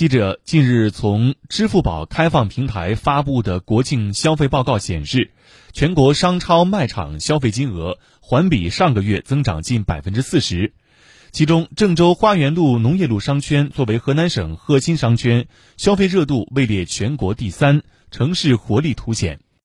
记者近日从支付宝开放平台发布的国庆消费报告显示，全国商超卖场消费金额环比上个月增长近百分之四十。其中，郑州花园路农业路商圈作为河南省核心商圈，消费热度位列全国第三，城市活力凸显。